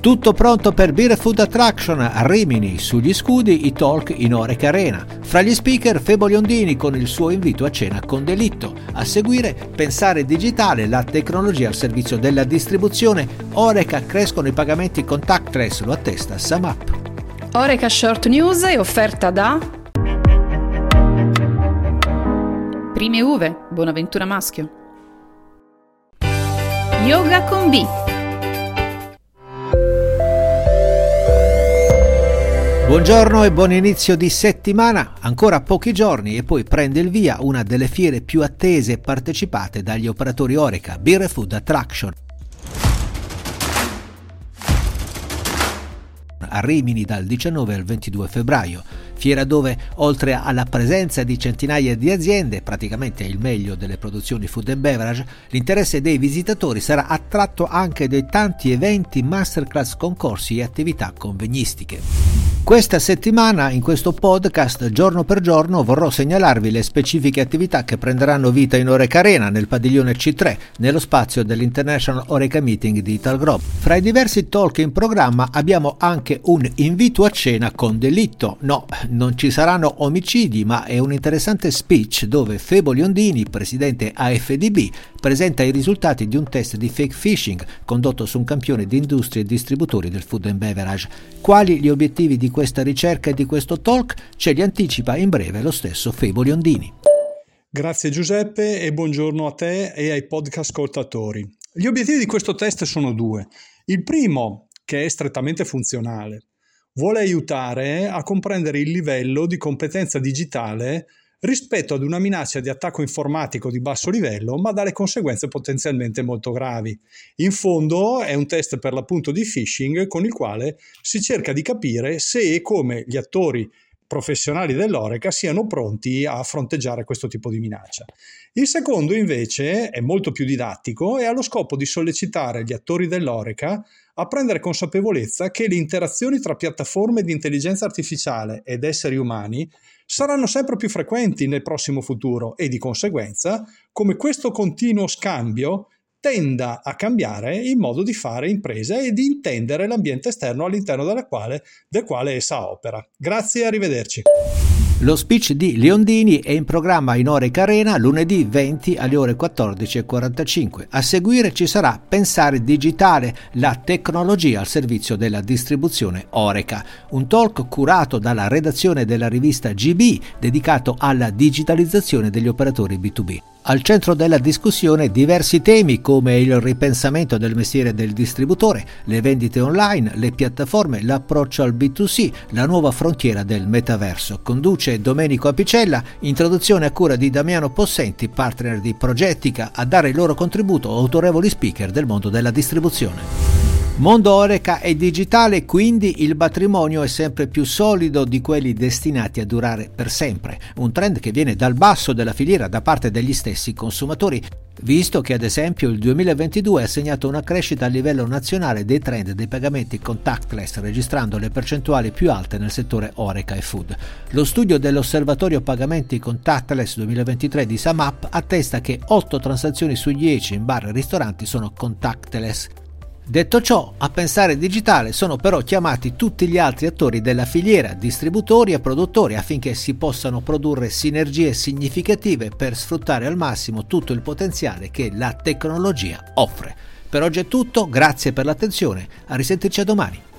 Tutto pronto per Beer Food Attraction a Rimini, sugli scudi i talk in Oreca Arena. Fra gli speaker Febo Liondini con il suo invito a cena con delitto. A seguire Pensare digitale, la tecnologia al servizio della distribuzione. Oreca crescono i pagamenti contactless, lo attesta Samap. Oreca Short News è offerta da Prime Uve, Buonaventura Maschio. Yoga con B Buongiorno e buon inizio di settimana, ancora pochi giorni e poi prende il via una delle fiere più attese e partecipate dagli operatori Oreca, Beer Food Attraction. A Rimini dal 19 al 22 febbraio, fiera dove oltre alla presenza di centinaia di aziende, praticamente il meglio delle produzioni food and beverage, l'interesse dei visitatori sarà attratto anche dai tanti eventi, masterclass, concorsi e attività convegnistiche. Questa settimana in questo podcast giorno per giorno vorrò segnalarvi le specifiche attività che prenderanno vita in Oreca Arena nel padiglione C3 nello spazio dell'International Oreca Meeting di Italgrob. Fra i diversi talk in programma abbiamo anche un invito a cena con delitto. No, non ci saranno omicidi, ma è un interessante speech dove Febo Liondini, presidente AFDB, presenta i risultati di un test di fake phishing condotto su un campione di industrie e distributori del food and beverage. Quali gli obiettivi di questa ricerca e di questo talk? Ce li anticipa in breve lo stesso Febo Liondini. Grazie Giuseppe e buongiorno a te e ai podcast ascoltatori. Gli obiettivi di questo test sono due. Il primo, che è strettamente funzionale, vuole aiutare a comprendere il livello di competenza digitale rispetto ad una minaccia di attacco informatico di basso livello, ma dalle conseguenze potenzialmente molto gravi. In fondo è un test per l'appunto di phishing con il quale si cerca di capire se e come gli attori professionali dell'Oreca siano pronti a fronteggiare questo tipo di minaccia. Il secondo invece è molto più didattico e ha lo scopo di sollecitare gli attori dell'Oreca a prendere consapevolezza che le interazioni tra piattaforme di intelligenza artificiale ed esseri umani saranno sempre più frequenti nel prossimo futuro e di conseguenza come questo continuo scambio tenda a cambiare il modo di fare impresa e di intendere l'ambiente esterno all'interno quale, del quale essa opera. Grazie e arrivederci. Lo speech di Leondini è in programma in ore Carena lunedì 20 alle ore 14.45. A seguire ci sarà Pensare Digitale, la tecnologia al servizio della distribuzione Oreca, un talk curato dalla redazione della rivista GB dedicato alla digitalizzazione degli operatori B2B. Al centro della discussione diversi temi come il ripensamento del mestiere del distributore, le vendite online, le piattaforme, l'approccio al B2C, la nuova frontiera del metaverso. Conduce Domenico Apicella, introduzione a cura di Damiano Possenti, partner di Progettica, a dare il loro contributo autorevoli speaker del mondo della distribuzione. Mondo Oreca è digitale, quindi il patrimonio è sempre più solido di quelli destinati a durare per sempre, un trend che viene dal basso della filiera da parte degli stessi consumatori, visto che ad esempio il 2022 ha segnato una crescita a livello nazionale dei trend dei pagamenti contactless, registrando le percentuali più alte nel settore Oreca e Food. Lo studio dell'Osservatorio Pagamenti Contactless 2023 di Samap attesta che 8 transazioni su 10 in bar e ristoranti sono contactless, Detto ciò, a pensare digitale sono però chiamati tutti gli altri attori della filiera, distributori e produttori, affinché si possano produrre sinergie significative per sfruttare al massimo tutto il potenziale che la tecnologia offre. Per oggi è tutto, grazie per l'attenzione, a risentirci a domani.